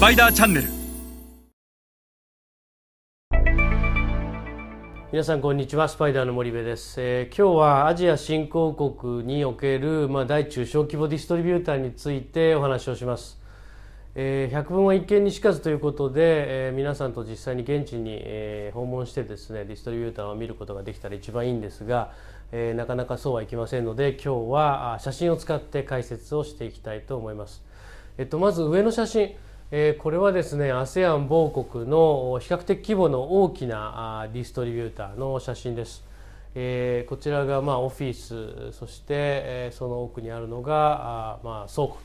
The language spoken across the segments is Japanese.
スパイダーチャンネル。皆さんこんにちはスパイダーの森部です、えー今日はアジア新興国における、まあ、大中小規模ディストリビューターについてお話をします、えー百聞は一見にしかずということで、えー皆さんと実際に現地に、えー訪問してですねディストリビューターを見ることができたら一番いいんですが、えーなかなかそうはいきませんので今日は写真を使って解説をしていきたいと思います。えっと、まず上の写真、えこれはですね ASEAN 某国の比較的規模の大きなディストリビューターの写真です。えこちらがまあオフィスそして、えその奥にあるのがあまあ倉庫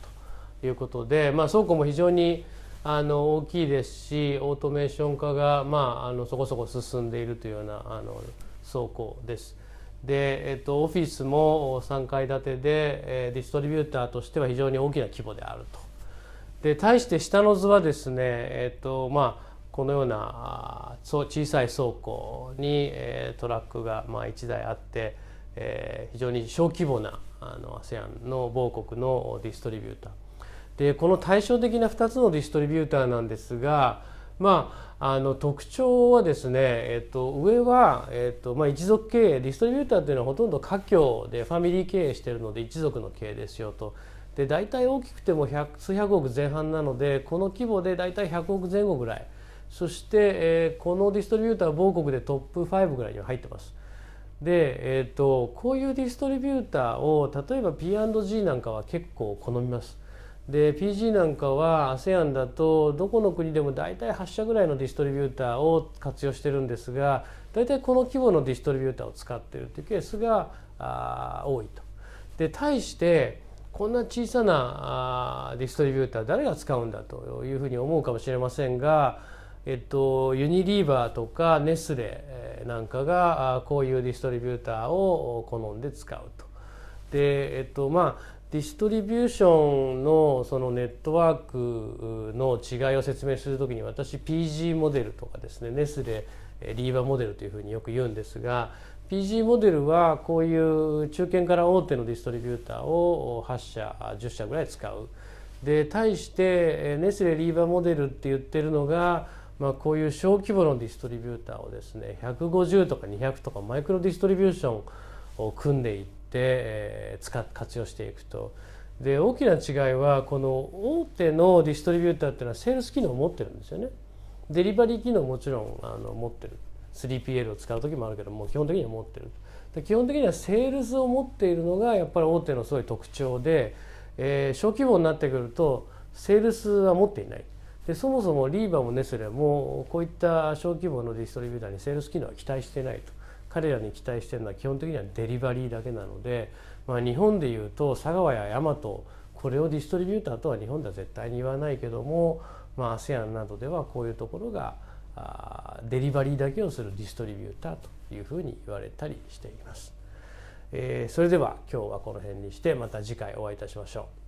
ということで、まあ、倉庫も非常にあの大きいですしオートメーション化が、まあ、あのそこそこ進んでいるというようなあの倉庫です。で、えっと、オフィスも3階建てで、えディストリビューターとしては非常に大きな規模であると。で対して下の図はですね、えっとまあ、このような小さい倉庫に、えートラックが、まあ、1台あって、えー非常に小規模な ASEAN の某国のディストリビューターでこの対照的な2つのディストリビューターなんですが、まあ、あの特徴はですね、えっと、上は、えっとまあ、一族経営ディストリビューターというのはほとんど家業でファミリー経営しているので一族の経営ですよと。で大体大きくても数百億前半なのでこの規模で大体100億前後ぐらいそして、えーこのディストリビューターは某国でトップ5ぐらいには入ってます。で、えー、とこういうディストリビューターを例えば P&G なんかは結構好みます。で PG なんかは ASEAN だとどこの国でも大体8社ぐらいのディストリビューターを活用してるんですが大体この規模のディストリビューターを使っているというケースがあー多いと。で対してこんな小さなディストリビューター誰が使うんだというふうに思うかもしれませんが、えっと、ユニリーバーとかネスレなんかがこういうディストリビューターを好んで使うと。でえっとまあディストリビューションのそのネットワークの違いを説明するときに私 PG モデルとかですねネスレリーバーモデルというふうによく言うんですが PG モデルはこういう中堅から大手のディストリビューターを8社10社ぐらい使う。で対してネスレリーバーモデルって言ってるのが、まあ、こういう小規模のディストリビューターをですね150とか200とかマイクロディストリビューションを組んでいって、えー使活用していくと。で大きな違いはこの大手のディストリビューターっていうのはセールス機能を持ってるんですよね。デリバリー機能もちろんあの持ってる 3PL を使う時もあるけども基本的には持ってる。基本的にはセールスを持っているのがやっぱり大手のすごい特徴で、えー小規模になってくるとセールスは持っていない。でそもそもリーバーもネスレもこういった小規模のディストリビューターにセールス機能は期待してないと。彼らに期待してるのは基本的にはデリバリーだけなので、まあ、日本でいうと佐川や大和これをディストリビューターとは日本では絶対に言わないけども、まあ、ASEAN などではこういうところがあデリバリーだけをするディストリビューターというふうに言われたりしています。えーそれでは今日はこの辺にしてまた次回お会いいたしましょう。